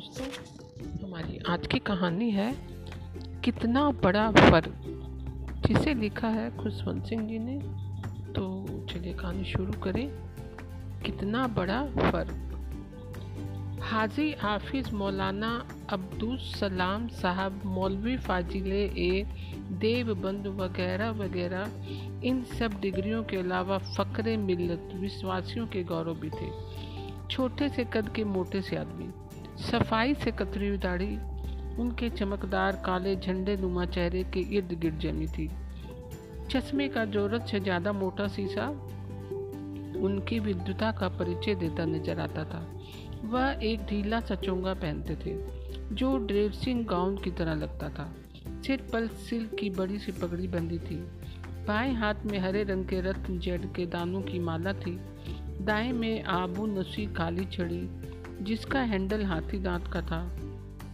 दोस्तों, हमारी आज की कहानी है, कितना बड़ा फ़र्क। जिसे लिखा है खुशवंत सिंह जी ने। तो चलिए कहानी शुरू करें। कितना बड़ा फ़र्क। हाजी हाफिज़ मौलाना अब्दुल सलाम साहब मौलवी फाजिले ए, देवबंद वगैरह वगैरह, इन सब डिग्रियों के अलावा फ़क्र मिलत विश्वासियों के गौरव भी थे। छोटे से कद के मोटे से आदमी। सफ़ाई से कतरी दाढ़ी उनके चमकदार काले झंडे नुमा चेहरे के इर्द गिर्द जमी थी। चश्मे का ज़रूरत से ज़्यादा मोटा शीशा उनकी विद्युता का परिचय देता नज़र आता था। वह एक ढीला सचोंगा पहनते थे, जो ड्रेसिंग गाउन की तरह लगता था। सिर पर सिल्क की बड़ी सी पगड़ी बंदी थी। बाएँ हाथ में हरे रंग के रत्न जेड के दानों की माला थी। दाएँ में आबू नसी काली छड़ी जिसका हैंडल हाथी दांत का था,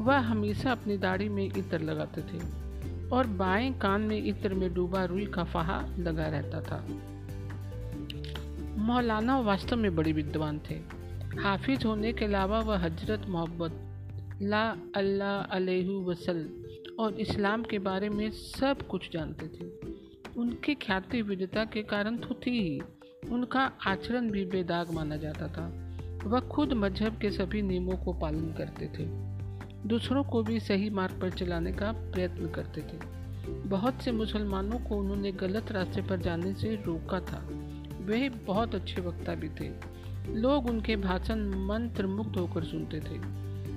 वह हमेशा अपनी दाढ़ी में इत्र लगाते थे और बाएँ कान में इत्र में डूबा रुई का फाहा लगा रहता था। मौलाना वास्तव में बड़े विद्वान थे। हाफिज होने के अलावा वह हज़रत मोहब्बत, ला अल्लाह अलैहु वसल और इस्लाम के बारे में सब कुछ जानते थे। उनकी ख्याति विद्यता के कारण तो थी ही। उनका आचरण भी बेदाग माना जाता था। वह खुद मज़हब के सभी नियमों को पालन करते थे। दूसरों को भी सही मार्ग पर चलाने का प्रयत्न करते थे। बहुत से मुसलमानों को उन्होंने गलत रास्ते पर जाने से रोका था। वे बहुत अच्छे वक्ता भी थे। लोग उनके भाषण मंत्र मुग्ध होकर सुनते थे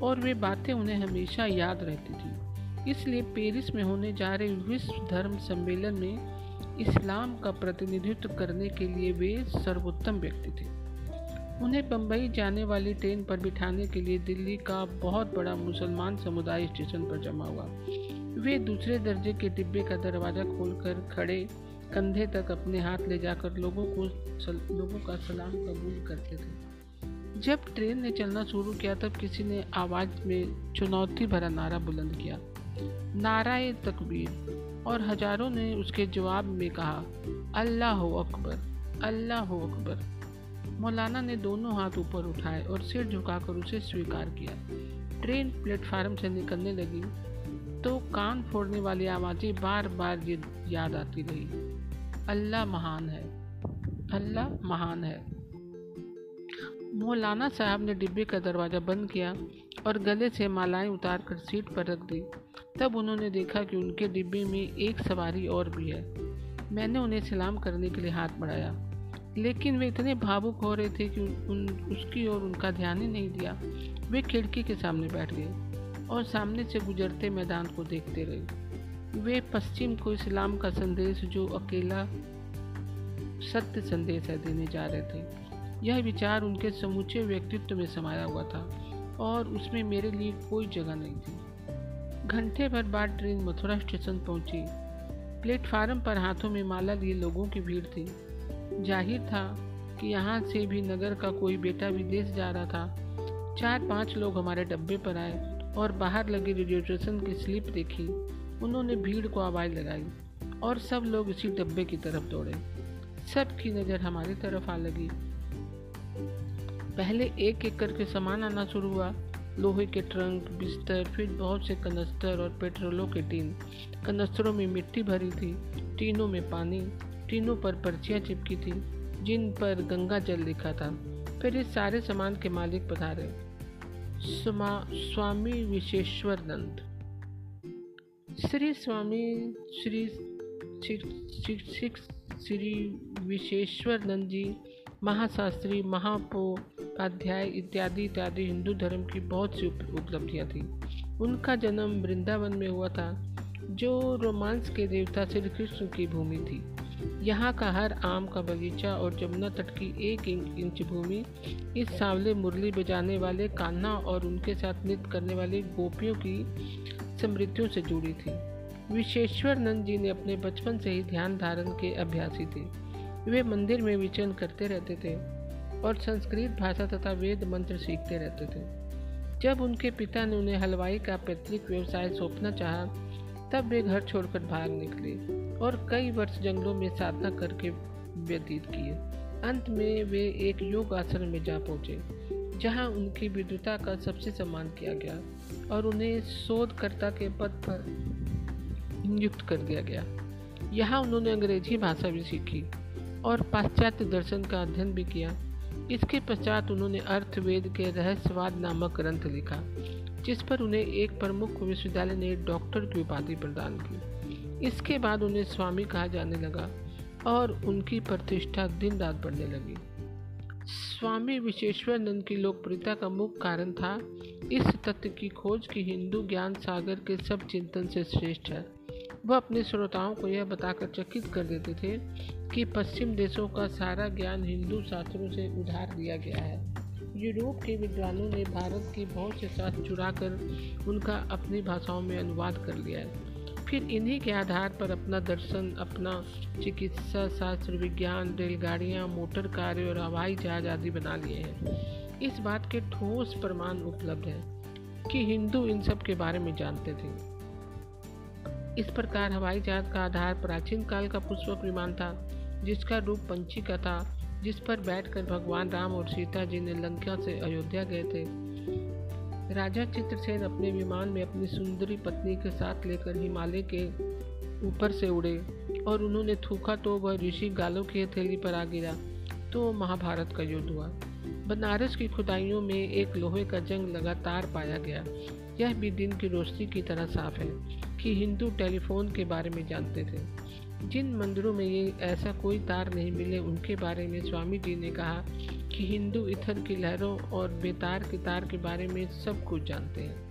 और वे बातें उन्हें हमेशा याद रहती थी। इसलिए पेरिस में होने जा रहे विश्व धर्म सम्मेलन में इस्लाम का प्रतिनिधित्व करने के लिए वे सर्वोत्तम व्यक्ति थे। उन्हें बम्बई जाने वाली ट्रेन पर बिठाने के लिए दिल्ली का बहुत बड़ा मुसलमान समुदाय स्टेशन पर जमा हुआ। वे दूसरे दर्जे के डिब्बे का दरवाज़ा खोलकर खड़े कंधे तक अपने हाथ ले जाकर लोगों को सल, लोगों का सलाम कबूल करते थे। जब ट्रेन ने चलना शुरू किया तब किसी ने आवाज़ में चुनौती भरा नारा बुलंद किया। नाराय तकबीर। और हज़ारों ने उसके जवाब में कहा अल्लाह अकबर अल्लाह अकबर। मौलाना ने दोनों हाथ ऊपर उठाए और सिर झुकाकर उसे स्वीकार किया। ट्रेन प्लेटफार्म से निकलने लगी तो कान फोड़ने वाली आवाज़ें बार बार ये याद आती रही। अल्लाह महान है, अल्लाह महान है। मौलाना साहब ने डिब्बे का दरवाज़ा बंद किया और गले से मालाएँ उतार कर सीट पर रख दी। तब उन्होंने देखा कि उनके डिब्बे में एक सवारी और भी है। मैंने उन्हें सलाम करने के लिए हाथ बढ़ाया। लेकिन वे इतने भावुक हो रहे थे कि उन, उसकी ओर उनका ध्यान ही नहीं दिया। वे खिड़की के सामने बैठ गए और सामने से गुजरते मैदान को देखते रहे। वे पश्चिम को इस्लाम का संदेश जो अकेला सत्य संदेश है देने जा रहे थे। यह विचार उनके समूचे व्यक्तित्व में समाया हुआ था और उसमें मेरे लिए कोई जगह नहीं थी। घंटे भर बाद ट्रेन मथुरा स्टेशन पहुँची। प्लेटफार्म पर हाथों में माला लिए लोगों की भीड़ थी। ज़ाहिर था कि यहाँ से भी नगर का कोई बेटा विदेश जा रहा था। चार पाँच लोग हमारे डब्बे पर आए और बाहर लगे रेडियो स्टेशन की स्लिप देखी। उन्होंने भीड़ को आवाज़ लगाई और सब लोग इसी डब्बे की तरफ़ दौड़े। सबकी नज़र हमारी तरफ़ आ लगी। पहले एक एक करके सामान आना शुरू हुआ। लोहे के ट्रंक, बिस्तर, फिर बहुत से कनस्तर और पेट्रोलों के टीन। कनस्तरों में मिट्टी भरी थी, टीनों में पानी। टीनों पर पर्चियाँ चिपकी थी, जिन पर गंगा जल लिखा था। फिर इस सारे सामान के मालिक पधारे। स्वामी विशेश्वर नंद श्री स्वामी, श्री श्री विशेश्वर नंद जी, महाशास्त्री महापो अध्याय इत्यादि इत्यादि हिंदू धर्म की बहुत सी उपलब्धियाँ थी। उनका जन्म वृंदावन में हुआ था, जो रोमांस के देवता श्री कृष्ण की भूमि थी। यहाँ का हर आम का बगीचा और जमुना तट की एक इंच भूमि, इस सावले मुरली बजाने वाले कान्हा और उनके साथ नृत्य करने वाली गोपियों की समृद्धियों से जुड़ी थी। विशेश्वर नंद जी ने अपने बचपन से ही ध्यान धारण के अभ्यासी थे। वे मंदिर में विचरण करते रहते थे और संस्कृत भाषा तथा वेद मंत्र सीखते रहते थे। जब उनके पिता ने उन्हें हलवाई का पैतृक व्यवसाय सौंपना चाहा, तब वे घर छोड़कर भाग निकले। और कई वर्ष जंगलों में साधना करके व्यतीत किए। अंत में वे एक योग आश्रम में जा पहुँचे, जहाँ उनकी विद्वता का सबसे सम्मान किया गया और उन्हें शोधकर्ता के पद पर नियुक्त कर दिया गया। यहाँ उन्होंने अंग्रेज़ी भाषा भी सीखी और पाश्चात्य दर्शन का अध्ययन भी किया। इसके पश्चात उन्होंने अर्थवेद के रहस्यवाद नामक ग्रंथ लिखा, जिस पर उन्हें एक प्रमुख विश्वविद्यालय ने डॉक्टर की उपाधि प्रदान की। इसके बाद उन्हें स्वामी कहा जाने लगा और उनकी प्रतिष्ठा दिन रात बढ़ने लगी। स्वामी विश्वेश्वरानंद की लोकप्रियता का मुख्य कारण था, इस तथ्य की खोज कि हिंदू ज्ञान सागर के सब चिंतन से श्रेष्ठ है। वह अपने श्रोताओं को यह बताकर चकित कर देते थे कि पश्चिम देशों का सारा ज्ञान हिंदू शास्त्रों से उधार दिया गया है। यूरोप के विद्वानों ने भारत की बहुत से शास्त्र चुरा कर उनका अपनी भाषाओं में अनुवाद कर लिया है। फिर इन्हीं के आधार पर अपना दर्शन, अपना चिकित्सा शास्त्र, विज्ञान, रेलगाड़ियाँ, मोटर कार और हवाई जहाज़ आदि बना लिए हैं। इस बात के ठोस प्रमाण उपलब्ध हैं कि हिंदू इन सब के बारे में जानते थे। इस प्रकार हवाई जहाज़ का आधार प्राचीन काल का पुष्पक विमान था, जिसका रूप पंछी का था, जिस पर बैठकर भगवान राम और सीता जी ने लंका से अयोध्या गए थे। राजा चित्रसेन अपने विमान में अपनी सुंदरी पत्नी के साथ लेकर हिमालय के ऊपर से उड़े और उन्होंने थूका तो वह ऋषि गालों की हथेली पर आ गिरा तो महाभारत का युद्ध हुआ। बनारस की खुदाइयों में एक लोहे का जंग लगातार पाया गया। यह भी दिन की रोशनी की तरह साफ़ है कि हिंदू टेलीफोन के बारे में जानते थे। जिन मंदिरों में ये ऐसा कोई तार नहीं मिले, उनके बारे में स्वामी जी ने कहा कि हिंदू इथर की लहरों और बेतार के तार के बारे में सब कुछ जानते हैं।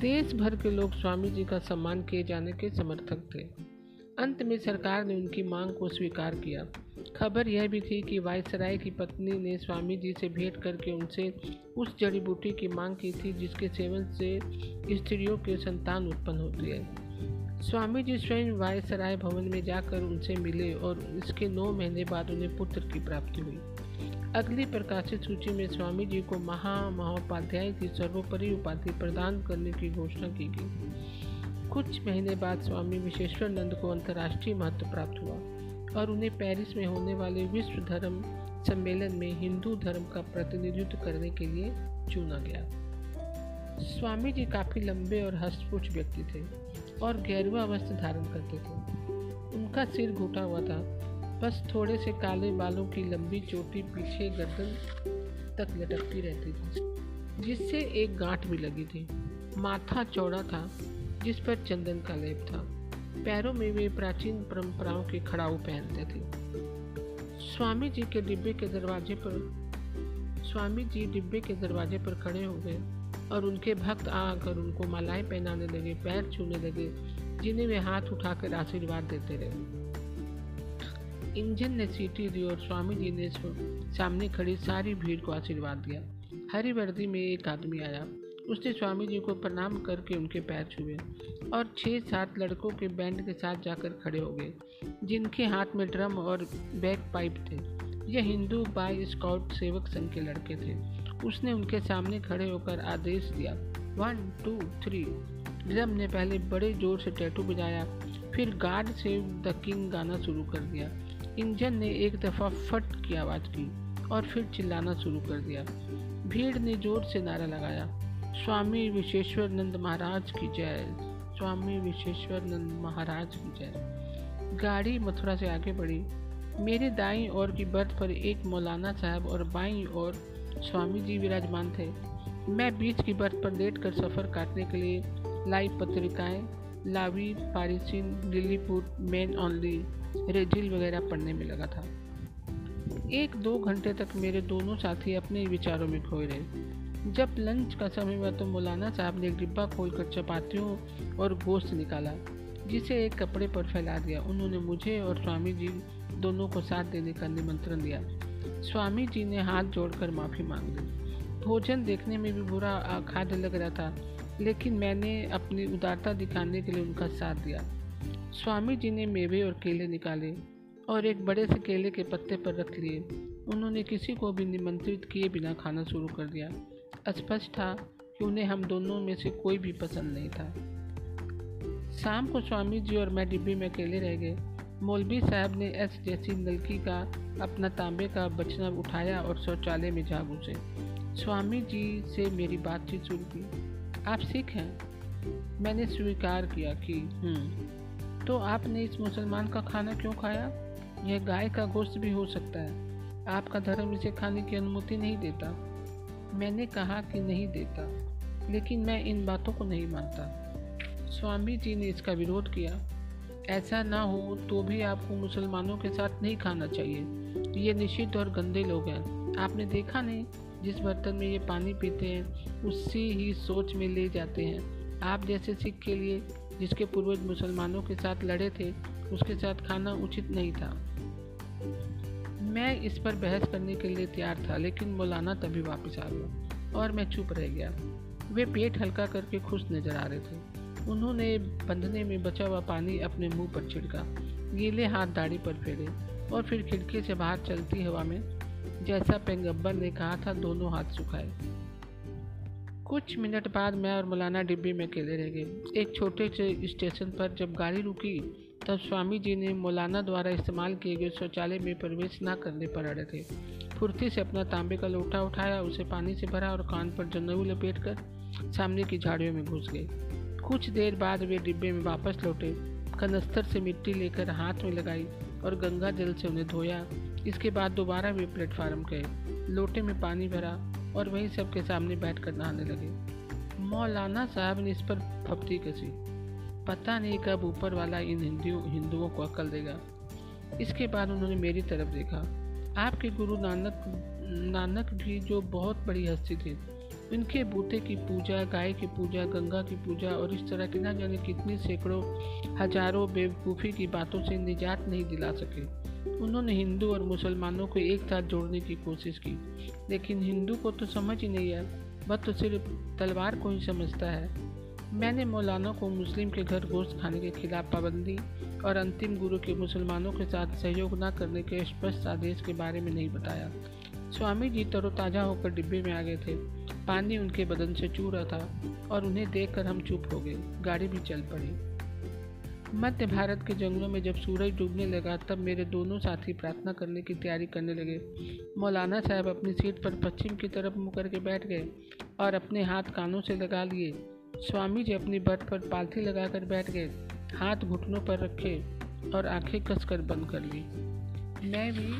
देश भर के लोग स्वामी जी का सम्मान किए जाने के समर्थक थे। अंत में सरकार ने उनकी मांग को स्वीकार किया। खबर यह भी थी कि वायसराय की पत्नी ने स्वामी जी से भेंट करके उनसे उस जड़ी बूटी की मांग की थी जिसके सेवन से स्त्रियों के संतान उत्पन्न होती है। स्वामी जी स्वयं वायसराय भवन में जाकर उनसे मिले और इसके नौ महीने बाद उन्हें पुत्र की प्राप्ति हुई। अगली प्रकाशित सूची में स्वामी जी को महा महोपाध्याय की सर्वोपरि उपाधि प्रदान करने की घोषणा की गई। कुछ महीने बाद स्वामी विश्वेश्वरानंद को अंतर्राष्ट्रीय महत्व प्राप्त हुआ और उन्हें पेरिस में होने वाले विश्व धर्म सम्मेलन में हिंदू धर्म का प्रतिनिधित्व करने के लिए चुना गया। स्वामी जी काफ़ी लंबे और हस्तपुष्ट व्यक्ति थे और गैरुआ वस्त्र धारण करते थे। उनका सिर घुटा हुआ था बस थोड़े से काले बालों की लंबी चोटी पीछे गर्दन तक लटकती रहती थी, जिससे एक गांठ भी लगी थी। माथा चौड़ा था, जिस पर चंदन का लेप था। पैरों में वे प्राचीन परंपराओं के खड़ाऊ पहनते थे। स्वामी जी के डिब्बे के दरवाजे पर, स्वामी जी डिब्बे के दरवाजे पर खड़े हो गए और उनके भक्त आकर उनको मालाएँ पहनाने लगे, पैर छूने लगे, जिन्हें वे हाथ उठाकर आशीर्वाद देते रहे। इंजन ने सीटी दी और स्वामी जी ने सामने खड़ी सारी भीड़ को आशीर्वाद दिया। हरी वर्दी में एक आदमी आया। उसने स्वामी जी को प्रणाम करके उनके पैर छुए और छः सात लड़कों के बैंड के साथ जाकर खड़े हो गए, जिनके हाथ में ड्रम और बैक पाइप थे। यह हिंदू बाय स्काउट सेवक संघ के लड़के थे। उसने उनके सामने खड़े होकर आदेश दिया, वन, टू, थ्री। ड्रम ने पहले बड़े ज़ोर से टैटू बजाया, फिर गार्ड सेव द किंग गाना शुरू कर दिया। इंजन ने एक दफ़ा फट की आवाज़ की और फिर चिल्लाना शुरू कर दिया। भीड़ ने ज़ोर से नारा लगाया। स्वामी विश्वेश्वरनंद महाराज की जय। स्वामी विश्वेश्वरनंद महाराज की जय। गाड़ी मथुरा से आगे बढ़ी। मेरे दाई ओर की बर्थ पर एक मौलाना साहब और बाई ओर स्वामी जी विराजमान थे। मैं बीच की बर्थ पर लेट कर सफ़र काटने के लिए लाइव पत्रिकाएँ लावी पारिसिन लिलीपुर, मैन ऑनली रेजिल वगैरह पढ़ने में लगा था। एक दो घंटे तक मेरे दोनों साथी अपने विचारों में खोए रहे। जब लंच का समय हुआ तो मौलाना साहब ने एक डिब्बा खोलकर चपातियों और गोश्त निकाला, जिसे एक कपड़े पर फैला दिया। उन्होंने मुझे और स्वामी जी दोनों को साथ देने का निमंत्रण दिया। स्वामी जी ने हाथ जोड़कर माफ़ी मांग ली। भोजन देखने में भी बुरा खाद्य लग रहा था। लेकिन मैंने अपनी उदारता दिखाने के लिए उनका साथ दिया। स्वामी जी ने मेवे और केले निकाले और एक बड़े से केले के पत्ते पर रख लिए। उन्होंने किसी को भी निमंत्रित किए बिना खाना शुरू कर दिया। स्पष्ट था कि उन्हें हम दोनों में से कोई भी पसंद नहीं था। शाम को स्वामी जी और मैं डिब्बी में अकेले रह गए। मौलवी साहब ने एस जैसी नलकी का अपना तांबे का बचना उठाया और शौचालय में जा घुसे। स्वामी जी से मेरी बातचीत शुरू की। आप सिख हैं। मैंने स्वीकार किया कि हम्म तो आपने इस मुसलमान का खाना क्यों खाया? यह गाय का गोश्त भी हो सकता है। आपका धर्म इसे खाने की अनुमति नहीं देता। मैंने कहा कि नहीं देता, लेकिन मैं इन बातों को नहीं मानता। स्वामी जी ने इसका विरोध किया। ऐसा ना हो तो भी आपको मुसलमानों के साथ नहीं खाना चाहिए। ये निश्चित और गंदे लोग हैं। आपने देखा नहीं? जिस बर्तन में ये पानी पीते हैं, उसी ही सोच में ले जाते हैं। आप जैसे सिख के लिए, जिसके पूर्वज मुसलमानों के साथ लड़े थे, उसके साथ खाना उचित नहीं था। मैं इस पर बहस करने के लिए तैयार था, लेकिन मौलाना तभी वापस आ गया और मैं चुप रह गया। वे पेट हल्का करके खुश नज़र आ रहे थे। उन्होंने बंधने में बचा हुआ पानी अपने मुँह पर छिड़का, गीले हाथ दाढ़ी पर फेरे और फिर खिड़की से बाहर चलती हवा में जैसा पैगंबर ने कहा था, दोनों हाथ सुखाए। कुछ मिनट बाद मैं और मौलाना डिब्बी में अकेले रह गए। एक छोटे से स्टेशन पर जब गाड़ी रुकी, तब स्वामी जी ने मौलाना द्वारा इस्तेमाल किए गए शौचालय में प्रवेश न करने पर अड़े थे। फुर्ती से अपना तांबे का लोटा उठाया, उसे पानी से भरा और कान पर जनेऊ लपेट कर सामने की झाड़ियों में घुस गए। कुछ देर बाद वे डिब्बे में वापस लौटे। कनस्तर से मिट्टी लेकर हाथ में लगाई और गंगा जल से उन्हें धोया। इसके बाद दोबारा वे प्लेटफार्म गए। लोटे में पानी भरा और वहीं सबके सामने बैठकर नहाने लगे। मौलाना साहब ने इस पर फपती कसी। पता नहीं कब ऊपर वाला इन हिंदुओं हिंदुओं को अकल देगा। इसके बाद उन्होंने मेरी तरफ़ देखा। आपके गुरु नानक नानक भी जो बहुत बड़ी हस्ती थी। इनके बूते की पूजा, गाय की पूजा, गंगा की पूजा और इस तरह की ना जाने कितनी सैकड़ों, हज़ारों बेवकूफ़ी की बातों से निजात नहीं दिला सके। उन्होंने हिंदू और मुसलमानों को एक साथ जोड़ने की कोशिश की। लेकिन हिंदू को तो समझ ही नहीं आया। वह तो सिर्फ़ तलवार को ही समझता है। मैंने मौलाना को मुस्लिम के घर गोश्त खाने के खिलाफ पाबंदी और अंतिम गुरु के मुसलमानों के साथ सहयोग न करने के स्पष्ट आदेश के बारे में नहीं बताया। स्वामी जी तरोताज़ा होकर डिब्बे में आ गए थे। पानी उनके बदन से चू रहा था और उन्हें देखकर हम चुप हो गए। गाड़ी भी चल पड़ी। मध्य भारत के जंगलों में जब सूरज डूबने लगा, तब मेरे दोनों साथी प्रार्थना करने की तैयारी करने लगे। मौलाना साहब अपनी सीट पर पश्चिम की तरफ़ मुँह करके बैठ गए और अपने हाथ कानों से लगा लिए। स्वामी जी अपनी बट पर पालथी लगाकर बैठ गए, हाथ घुटनों पर रखे और आँखें कसकर बंद कर ली। मैं भी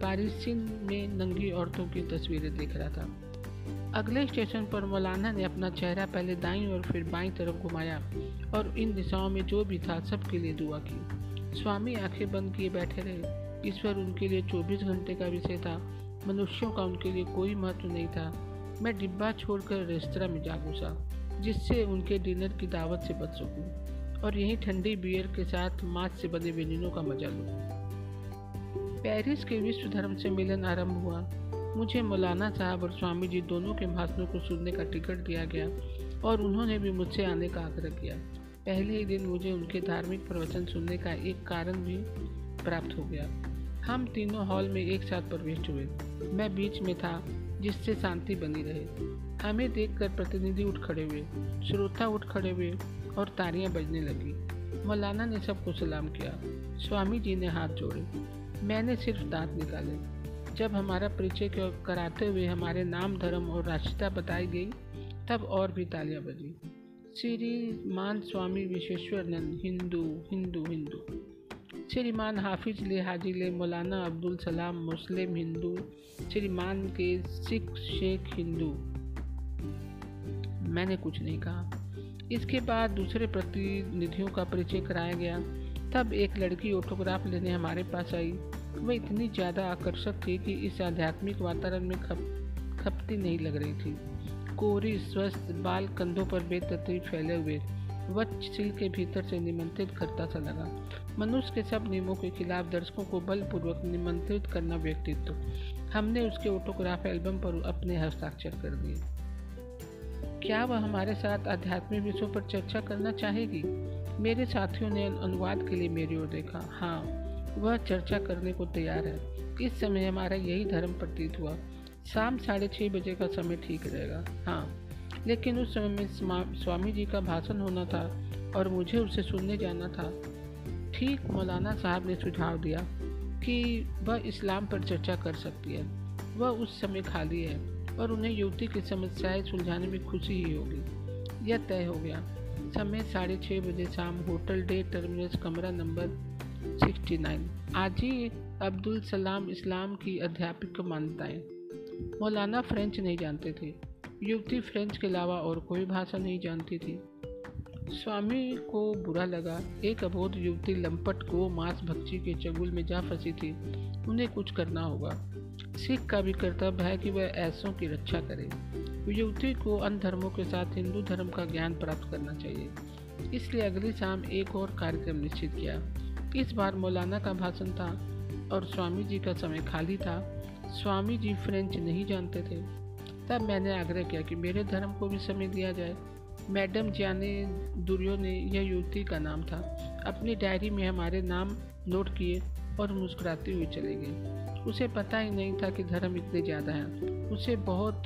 पारिसिन में नंगी औरतों की तस्वीरें देख रहा था। अगले स्टेशन पर मौलाना ने अपना चेहरा पहले दाईं और फिर बाईं तरफ़ घुमाया और इन दिशाओं में जो भी था सबके लिए दुआ की। स्वामी आँखें बंद किए बैठे रहे। ईश्वर उनके लिए 24 घंटे का विषय था। मनुष्यों का उनके लिए कोई महत्व नहीं था। मैं डिब्बा छोड़कर रेस्तरा में जा घुसा, जिससे उनके डिनर की दावत से बच सकूँ और यही ठंडी बियर के साथ माछ से बने व्यंजनों का मज़ा लूँ। पेरिस के विश्व धर्म सम्मेलन आरंभ हुआ। मुझे मौलाना साहब और स्वामी जी दोनों के भाषणों को सुनने का टिकट दिया गया और उन्होंने भी मुझसे आने का आग्रह किया। पहले ही दिन मुझे उनके धार्मिक प्रवचन सुनने का एक कारण भी प्राप्त हो गया। हम तीनों हॉल में एक साथ प्रवेश हुए। मैं बीच में था, जिससे शांति बनी रहे। हमें देखकर प्रतिनिधि उठ खड़े हुए, श्रोता उठ खड़े हुए और तारियाँ बजने लगी। मौलाना ने सबको सलाम किया। स्वामी जी ने हाथ जोड़े। मैंने सिर्फ़ दांत निकाले। जब हमारा परिचय कराते हुए हमारे नाम, धर्म और राष्ट्रता बताई गई, तब और भी तालियाँ बजी। श्रीमान स्वामी विश्वेश्वरनंद, हिंदू हिंदू हिंदू। श्रीमान हाफिज ले हाजी ले, मौलाना अब्दुल सलाम मुस्लिम हिंदू। श्रीमान के सिख शेख हिंदू। मैंने कुछ नहीं कहा। इसके बाद दूसरे प्रतिनिधियों का परिचय कराया गया। तब एक लड़की ऑटोग्राफ लेने हमारे पास आई। वह इतनी ज़्यादा आकर्षक थी कि इस आध्यात्मिक वातावरण में खप, खपती नहीं लग रही थी। कोरी स्वस्थ बाल कंधों पर बेतरतीब फैले हुए वत्सिल के भीतर से निमंत्रित करता सा लगा। मनुष्य के सब नियमों के खिलाफ दर्शकों को बलपूर्वक निमंत्रित करना व्यक्तित्व। हमने उसके ऑटोग्राफ एल्बम पर अपने हस्ताक्षर कर दिए। क्या वह हमारे साथ आध्यात्मिक विषयों पर चर्चा करना चाहेगी? मेरे साथियों ने अनुवाद के लिए मेरी ओर देखा। हाँ। वह चर्चा करने को तैयार है। इस समय हमारा यही धर्म प्रतीत हुआ। शाम साढ़े छः बजे का समय ठीक रहेगा। हाँ लेकिन उस समय में स्वामी जी का भाषण होना था और मुझे उसे सुनने जाना था। ठीक मौलाना साहब ने सुझाव दिया कि वह इस्लाम पर चर्चा कर सकती है। वह उस समय खाली है और उन्हें युवती की समस्याएँ सुलझाने में खुशी ही होगी। यह तय हो गया। समय साढ़े छः बजे शाम होटल डे टर्मिनस कमरा नंबर 69 आजी अब्दुल सलाम इस्लाम की अध्यापिक मान्यताएँ मौलाना फ्रेंच नहीं जानते थे। युवती फ्रेंच के अलावा और कोई भाषा नहीं जानती थी। स्वामी को बुरा लगा। एक अबोध युवती लंपट को मांस भक्षी के चंगुल में जा फंसी थी। उन्हें कुछ करना होगा। सिख का भी कर्तव्य है कि वह ऐसों की रक्षा करे। युवती को अन्य धर्मों के साथ हिंदू धर्म का ज्ञान प्राप्त करना चाहिए। इसलिए अगली शाम एक और कार्यक्रम निश्चित किया। इस बार मौलाना का भाषण था और स्वामी जी का समय खाली था। स्वामी जी फ्रेंच नहीं जानते थे। तब मैंने आग्रह किया कि मेरे धर्म को भी समय दिया जाए। मैडम जाने दुर्यो ने यह युवती का नाम था। अपनी डायरी में हमारे नाम नोट किए और मुस्कुराती हुई चले गई उसे पता ही नहीं था कि धर्म इतने ज़्यादा हैं। उसे बहुत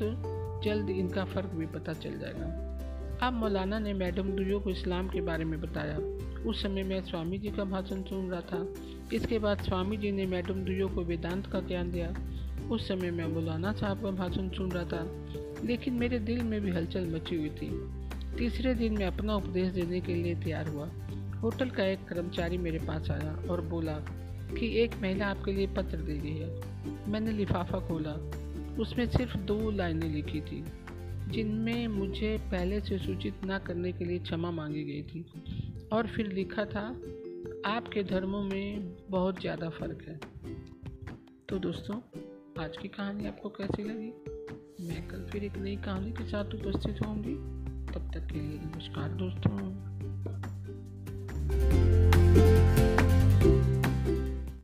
जल्द इनका फ़र्क भी पता चल जाएगा। अब मौलाना ने मैडम दुर्यो को इस्लाम के बारे में बताया। उस समय मैं स्वामी जी का भाषण सुन रहा था। इसके बाद स्वामी जी ने मैडम दुयो को वेदांत का ज्ञान दिया। उस समय मैं मौलाना साहब का भाषण सुन रहा था, लेकिन मेरे दिल में भी हलचल मची हुई थी। तीसरे दिन मैं अपना उपदेश देने के लिए तैयार हुआ। होटल का एक कर्मचारी मेरे पास आया और बोला कि एक महिला आपके लिए पत्र दे रही है। मैंने लिफाफा खोला। उसमें सिर्फ़ दो लाइनें लिखी थी, जिनमें मुझे पहले से सूचित ना करने के लिए क्षमा मांगी गई थी। और फिर लिखा था, आपके धर्मों में बहुत ज़्यादा फ़र्क है। तो दोस्तों, आज की कहानी आपको कैसी लगी? मैं कल फिर एक नई कहानी के साथ उपस्थित होंगी। तब तक के लिए नमस्कार दोस्तों।